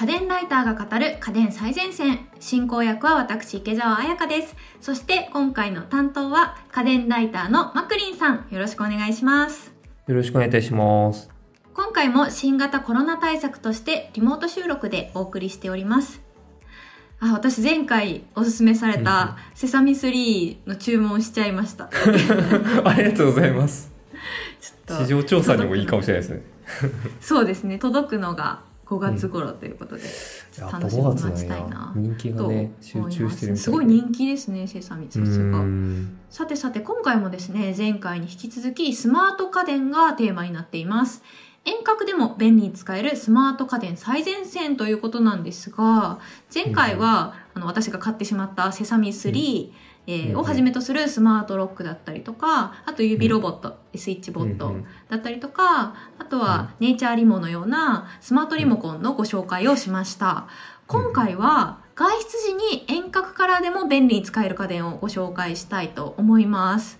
家電ライターが語る家電最前線。進行役は私、池澤彩香です。そして今回の担当は家電ライターのマクリンさん。よろしくお願いします。よろしくお願いいたします。今回も新型コロナ対策としてリモート収録でお送りしております。あ、私前回おすすめされたセサミ3の注文しちゃいました。ありがとうございます。市場調査にもいいかもしれないですね。そうですね。届くのが5月頃ということで、ちょっと楽しみに待ちたいな。人気がとね、集中してるすすごい人気ですね、セサミ。さすうが。んさてさて、今回もですね、前回に引き続きスマート家電がテーマになっています。遠隔でも便利に使えるスマート家電最前線ということなんですが、前回は、あの私が買ってしまったセサミ3、えーうんをはじめとするスマートロックだったりとか、あと指ロボット、スイッチボットうんうん。だったりとか、あとはネイチャーリモのようなスマートリモコンのご紹介をしました。今回は外出時に遠隔からでも便利に使える家電をご紹介したいと思います。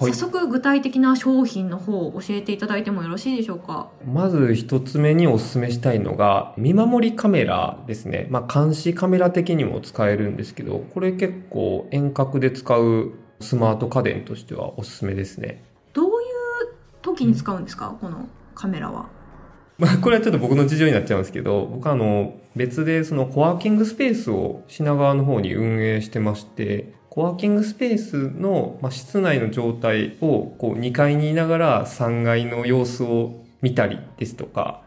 はい早。速具体的な商品の方を教えていただいてもよろしいでしょうか？まず一つ目にお勧めしたいのが、見守りカメラですね。まあ、監視カメラ的にも使えるんですけど、これ結構遠隔で使うスマート家電としてはおすすめですね。どういう時に使うんですか、このカメラは。まあ、これはちょっと僕の事情になっちゃうんですけど、僕はあの、別でそのコワーキングスペースを品川の方に運営してまして、コワーキングスペースの、まあ、室内の状態をこう2階にいながら3階の様子を見たりですとか、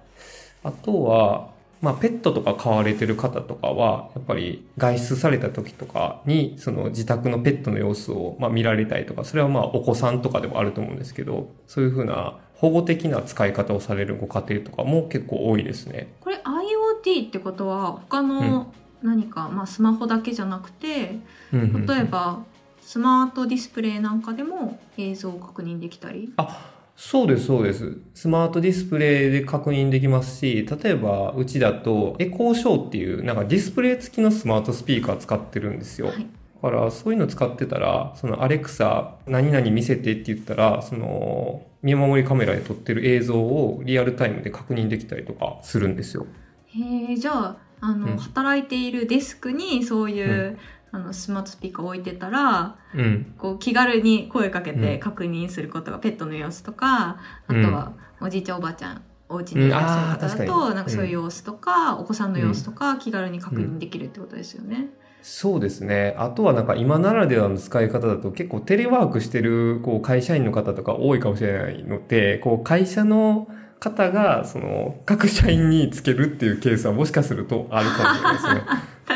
あとは、まあ、ペットとか飼われてる方とかは、やっぱり外出された時とかに、その自宅のペットの様子を、まあ、見られたりとか、それはまあ、お子さんとかでもあると思うんですけど、そういうふうな保護的な使い方をされるご家庭とかも結構多いですね。これ IoT ってことは他の何か、まあスマホだけじゃなくて、例えばスマートディスプレイなんかでも映像を確認できたりあ、そうです、そうです。スマートディスプレイで確認できますし、例えば、うちだと、エコーショーっていう、なんかディスプレイ付きのスマートスピーカー使ってるんですよ。はいだから、そういうの使ってたら、そのアレクサ、何々見せてって言ったら、その、見守りカメラで撮ってる映像をリアルタイムで確認できたりとかするんですよ。へえじゃああの、うん。働いているデスクにそういう、あのスマートスピーカー置いてたらうん。こう気軽に声かけてうん。確認することが、ペットの様子とかあとはおじいちゃんおばあちゃんお家にいうん。らっしゃる方だと、なんかそういう様子とか、お子さんの様子とか気軽に確認できるってことですよね。そうですね。あとはなんか今ならではの使い方だと結構テレワークしてるこう会社員の方とか多いかもしれないので、こう会社の方がその各社員につけるっていうケースはもしかするとあるかもしれな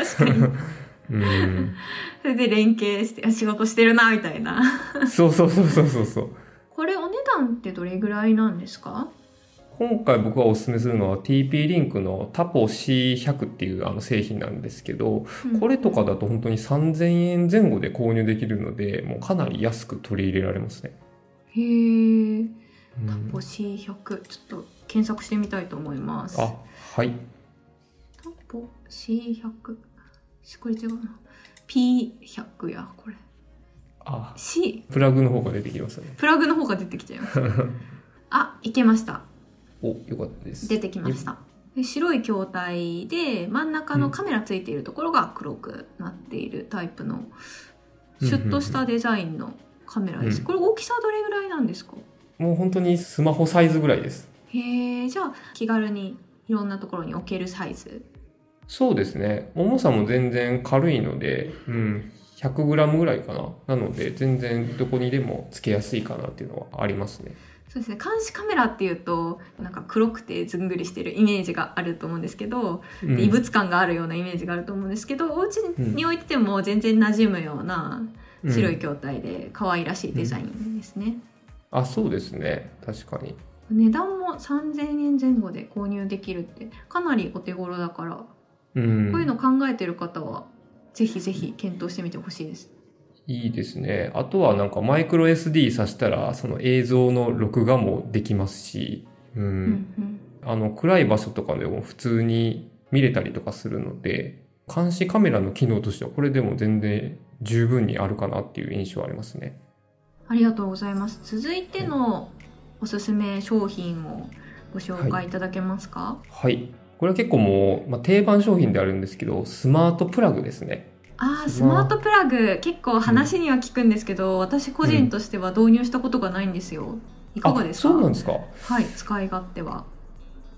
いですね。確かに うん。それで連携してあ仕事してるなみたいなそうそうそうそうそうそう。これお値段ってどれぐらいなんですか？今回僕がお勧めするのは TP リンクのタポ C100 っていうあの製品なんですけど、これとかだと本当に3000円前後で購入できるので、もうかなり安く取り入れられますね。へえうん。タポ C100 ちょっと検索してみたいと思います。あ、はい。タポ C100 これ違うな。P100 やこれ。あ、C プラグの方が出てきましたね。プラグの方が出てきちゃいました あいけました。お、よかったです。出てきました。で白い筐体で真ん中のカメラついているところが黒くなっているタイプのシュッとしたデザインのカメラです、うん。これ大きさどれぐらいなんですか？もう本当にスマホサイズぐらいです。へえじゃあ気軽にいろんなところに置けるサイズ？そうですね。重さも全然軽いので、うん、100g ぐらいかな。なので、全然どこにでもつけやすいかなっていうのはありますね。そうですね監視カメラっていうとなんか黒くてずんぐりしてるイメージがあると思うんですけど、うん異物感があるようなイメージがあると思うんですけどお家に置いてても全然馴染むような白いうん筐体で可愛らしいデザインですね、あ、そうですね。確かに。値段も3000円前後で購入できるってかなりお手頃だから、うん。こういうの考えてる方はぜひぜひ検討してみてほしいですいいですね。あとはなんかマイクロ SD 挿したら、その映像の録画もできますし、うん。うんうんあの、暗い場所とかでも普通に見れたりとかするので、監視カメラの機能としてはこれでも全然十分にあるかなっていう印象はありますね。ありがとうございます。続いてのおすすめ商品をご紹介いただけますか、はい。これは結構もう、まあ、定番商品であるんですけど、スマートプラグですね。ああスマートプラグ。結構話には聞くんですけど、私個人としては導入したことがないんですよ、いかがですか？あそうなんですか。はい使い勝手は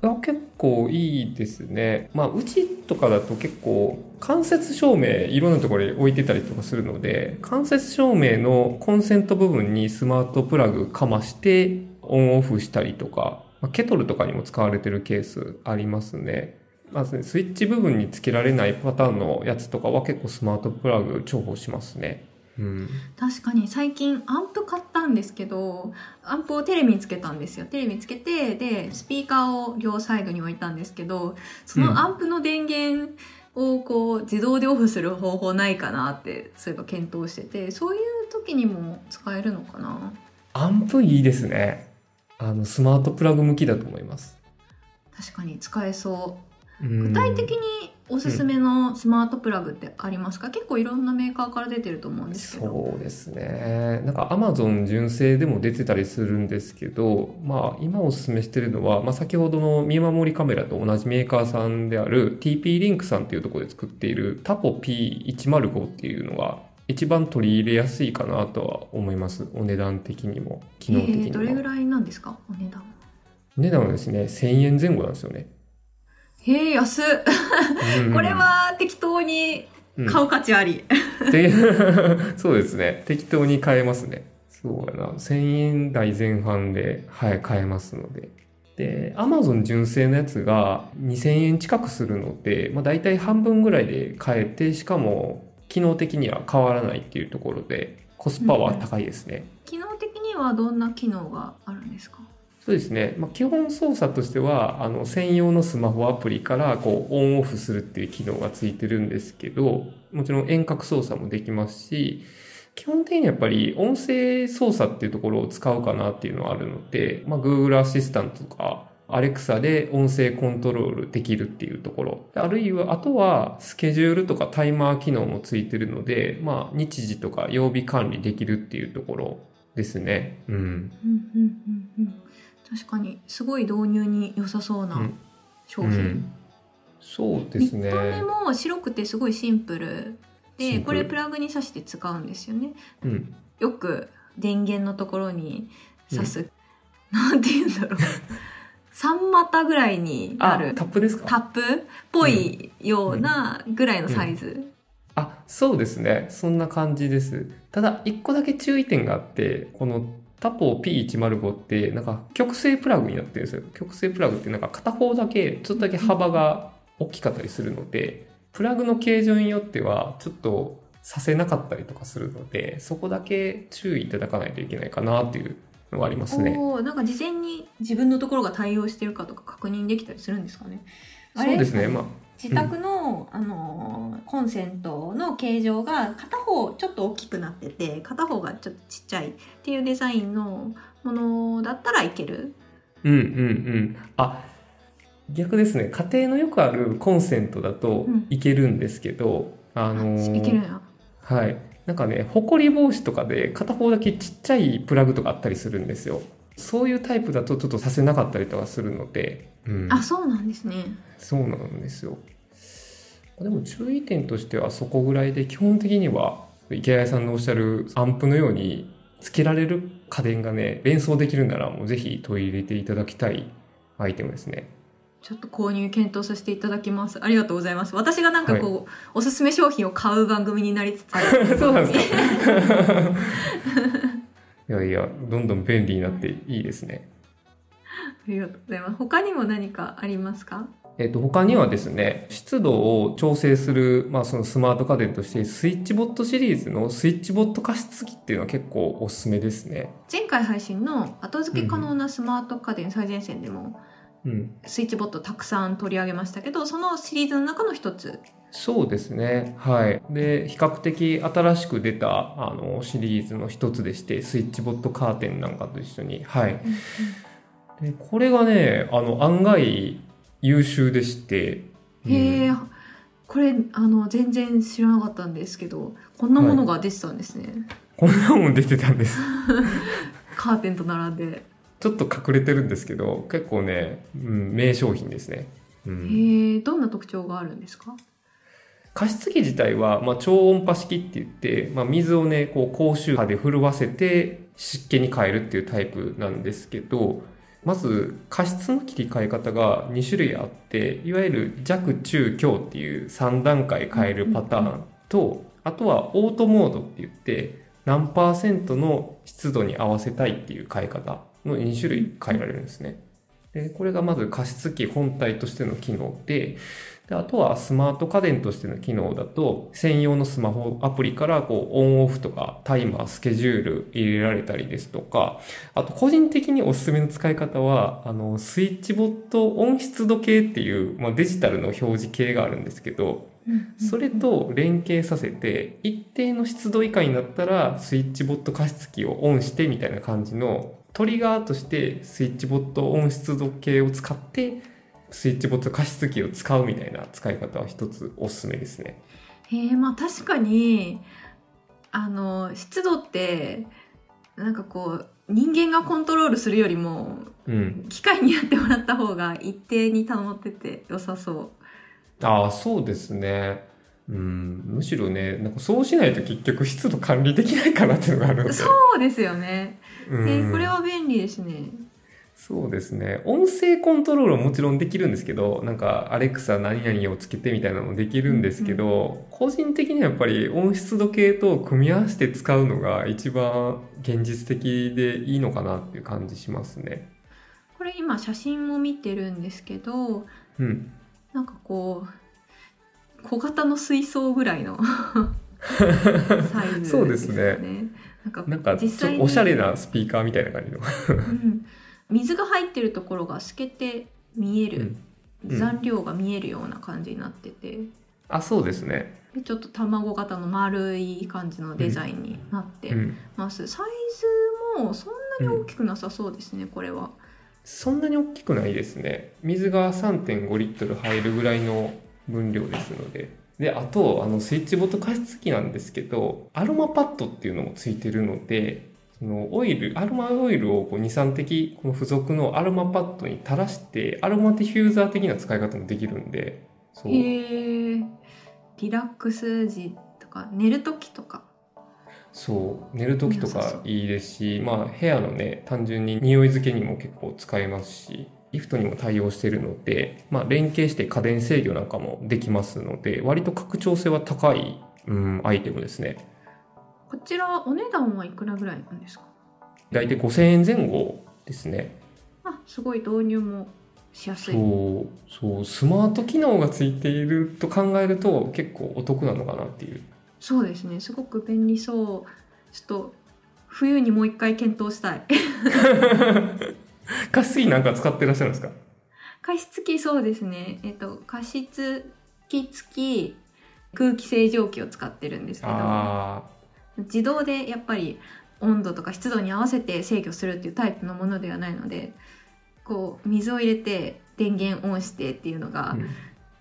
いや結構いいですね。まあ、うちとかだと結構間接照明いろんなところに置いてたりとかするので、間接照明のコンセント部分にスマートプラグかましてオンオフしたりとか、まあケトルとかにも使われてるケースありますね。まず、ねスイッチ部分につけられないパターンのやつとかは結構スマートプラグ重宝しますね。うん。確かに最近アンプ買ったんですけどアンプをテレビにつけたんですよテレビにつけてでスピーカーを両サイドに置いたんですけどそのアンプの電源をこう自動でオフする方法ないかなってそういえば検討しててそういう時にも使えるのかな？アンプいいですね。あの、スマートプラグ向きだと思います。確かに使えそう具具体的におすすめのスマートプラグってありますか、結構いろんなメーカーから出てると思うんですけどそうですね。なんか Amazon 純正でも出てたりするんですけど、まあ今おすすめしてるのは、まあ先ほどの見守りカメラと同じメーカーさんである TP リンクさんっていうところで作っているタポ P105 っていうのが一番取り入れやすいかなとは思います。お値段的にも、機能的にも。えーどれぐらいなんですか？お値段値段はですね、1000円前後なんですよね。へえ安っうんこれは適当にうん買う価値あり、で そうですね。適当に買えますね。そうやな。1000円台前半で、はい、買えますので。で、Amazon 純正のやつが2000円近くするので、まあ大体半分ぐらいで買えて、しかも機能的には変わらないっていうところで、コスパは高いですね。機能的にはどんな機能があるんですか？そうですね。まあ、基本操作としては、あの、専用のスマホアプリから、こう、オンオフするっていう機能がついてるんですけど、もちろん遠隔操作もできますし、基本的にやっぱり音声操作っていうところを使うかなっていうのはあるので、まあ、Google アシスタントとか、Alexa で音声コントロールできるっていうところ。あるいは、あとは、スケジュールとかタイマー機能もついてるので、まあ、日時とか曜日管理できるっていうところですね。うん。うんうんうんうん確かにすごい導入に良さそううなん。商品、うん。そうですね。見た目も白くてすごいシンプル。でこれプラグに挿して使うんですよね。うん。よく電源のところに挿す、なんて言うんだろう。3股ぐらいにあある、タップですか？タップっぽいようなぐらいのサイズ、あ、そうですね。そんな感じです。ただ、一個だけ注意点があって、このタポ P105 って、なんか曲線プラグになってるんですよ。曲線プラグってなんか片方だけ、ちょっとだけ幅が大きかったりするので、プラグの形状によっては、ちょっとさせなかったりとかするので、そこだけ注意いただかないといけないかなっていうのがありますね。おーなんか事前に自分のところが対応してるかとか確認できたりするんですかねそうですね。まあ、自宅の、あのーコンセントの形状が片方ちょっと大きくなってて片方がちょっとちっちゃいっていうデザインのものだったらいけるうんうんうん。あ、逆ですね。家庭のよくあるコンセントだとうんいけるんですけど、あのーいけるんやはい。なんかね、ホコリ防止とかで片方だけちっちゃいプラグとかあったりするんですよ。そういうタイプだとちょっとさせなかったりとかするので、うん。あそうなんですね。そうなんですよ。でも注意点としてはそこぐらいで基本的には池谷さんのおっしゃるアンプのようにつけられる家電がね、連想できるならもうぜひ取り入れていただきたいアイテムですね。ちょっと購入検討させていただきます。ありがとうございます。私がなんかこう、おすすめ商品を買う番組になりつつある。そうなんですか いやいや、どんどん便利になっていいですね。ありがとうございます他にも何かありますか？えっと、他にはですね、湿度を調整する、まあ、そのスマート家電として、スイッチボットシリーズのスイッチボット加湿器っていうのは結構おすすめですね。前回配信の後付け可能なスマート家電最前線でもうん。スイッチボットたくさん取り上げましたけどそのシリーズの中の一つそうですね。はい。で、比較的新しく出た、あの、シリーズの一つでして、スイッチボットカーテンなんかと一緒に。はい。で、これがね、あの、案外優秀でして、うんへえ、これあの全然知らなかったんですけどこんなものが出てたんですね、こんなもん出てたんです。カーテンと並んでちょっと隠れてるんですけど、結構ね、うん、名商品ですね。うんへえどんな特徴があるんですか？加湿器自体は、まあ、超音波式って言って、まあ、水をね、こう、高周波で震わせて湿気に変えるっていうタイプなんですけど、まず加湿の切り替え方が2種類あって、いわゆる弱、中、強っていう3段階変えるパターンと、あとはオートモードって言って、何パーセントの湿度に合わせたいっていう変え方の2種類変えられるんですね。で、これがまず加湿器本体としての機能で、であとはスマート家電としての機能だと、専用のスマホアプリからこうオンオフとかタイマー、スケジュール入れられたりですとか、あと個人的におすすめの使い方は、あの、スイッチボット温湿度計っていう、まあ、デジタルの表示計があるんですけど、それと連携させて、一定の湿度以下になったら、スイッチボット加湿器をオンしてみたいな感じの、トリガーとしてスイッチボット温湿度計を使って、スイッチボット加湿器を使うみたいな使い方は一つおすすめですね。へえまあ確かにあの湿度ってなんかこう人間がコントロールするよりもうん。機械にやってもらった方が一定に保ってて良さそああ、そうですね。うん。むしろね、なんかそうしないと結局湿度管理できないかなっていうのがあるので。うそうですよね、うんえこれは便利ですねそうですね。音声コントロールはもちろんできるんですけど、なんか、アレクサ何々をつけてみたいなのもできるんですけど、個人的にはやっぱり音湿度計と組み合わせて使うのが一番現実的でいいのかなっていう感じしますね。これ今写真も見てるんですけどうん。なんかこう小型の水槽ぐらいの サイズですよそうですねなんかなんか、ちょっ実際にとおしゃれなスピーカーみたいな感じの。うん水が入ってるところが透けて見える、うんうん残量が見えるような感じになっててあ、そうですね。でちょっと卵型の丸い感じのデザインになってうん。ます、サイズもそんなに大きくなさそうですね、これはそんなに大きくないですね。水が3.5リットル入るぐらいの分量ですので。で、あと、あの、スイッチボット加湿器なんですけど、アロマパッドっていうのもついてるので、そのオイル、アロマオイルをこう2、3滴、この付属のアロマパッドに垂らして、アロマディフューザー的な使い方もできるんで、そう。へえリラックス時とか寝る時とかそう。寝る時とかいいですし、まあ部屋のね、単純に匂い付けにも結構使えますし、リフトにも対応しているので、まあ連携して家電制御なんかもできますので、割と拡張性は高い、うん、アイテムですね。こちらお値段はいくらぐらいなんですか？だいたい5000円前後ですね。あすごい導入もしやすい。そう、そう、スマート機能がついていると考えると結構お得なのかなっていう。そうですね。すごく便利そう。ちょっと冬にもう一回検討したい。加湿器なんか使ってらっしゃるんですか？加湿器そうですね。えっと加湿器付き空気清浄機を使ってるんですけど。あ自動でやっぱり温度とか湿度に合わせて制御するっていうタイプのものではないのでこう水を入れて電源オンしてっていうのあ、がうん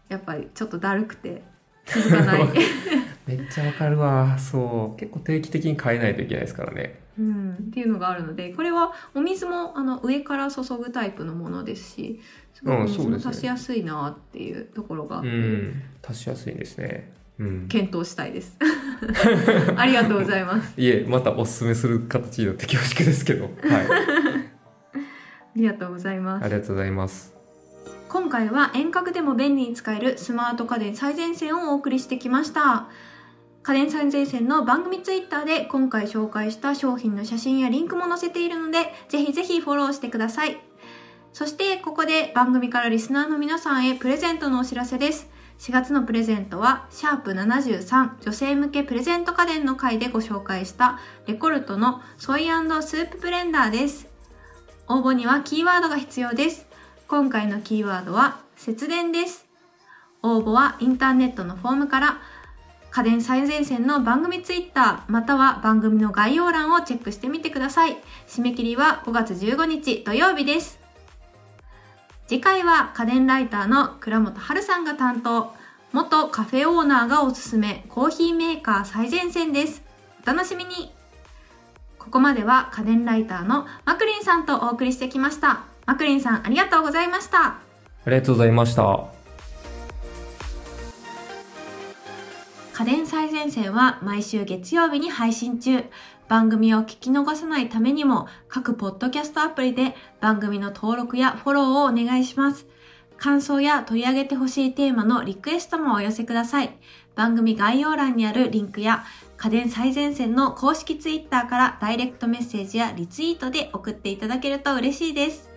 やっぱりちょっとだるくて続かない、めっちゃわかるわ。そう。結構定期的に変えないといけないですからね。うん、っていうのがあるのでこれはお水もあの上から注ぐタイプのものですしすごく足しやすいなっていうところがあって、うん。足しやすいですね。うん。検討したいです ありがとうございますいえ、またおすすめする形になって恐縮ですけど。はい。ありがとうございますありがとうございます。今回は遠隔でも便利に使えるスマート家電最前線をお送りしてきました家電最前線の番組ツイッターで今回紹介した商品の写真やリンクも載せているのでぜひぜひフォローしてくださいそしてここで番組からリスナーの皆さんへプレゼントのお知らせです4月のプレゼントは、シャープ73女性向けプレゼント家電の回でご紹介したレコルトのソイスープブレンダーです。応募にはキーワードが必要です。今回のキーワードは節電です。応募はインターネットのフォームから家電最前線の番組ツイッターまたは番組の概要欄をチェックしてみてください。締め切りは5月15日土曜日です。次回は家電ライターの倉本春さんが担当。元カフェオーナーがおすすめコーヒーメーカー最前線です。お楽しみに。ここまでは家電ライターのマクリンさんとお送りしてきました。マクリンさんありがとうございました。ありがとうございました。家電最前線は毎週月曜日に配信中。番組を聞き逃さないためにも各ポッドキャストアプリで番組の登録やフォローをお願いします。感想や取り上げてほしいテーマのリクエストもお寄せください。番組概要欄にあるリンクや家電最前線の公式ツイッターからダイレクトメッセージやリツイートで送っていただけると嬉しいです。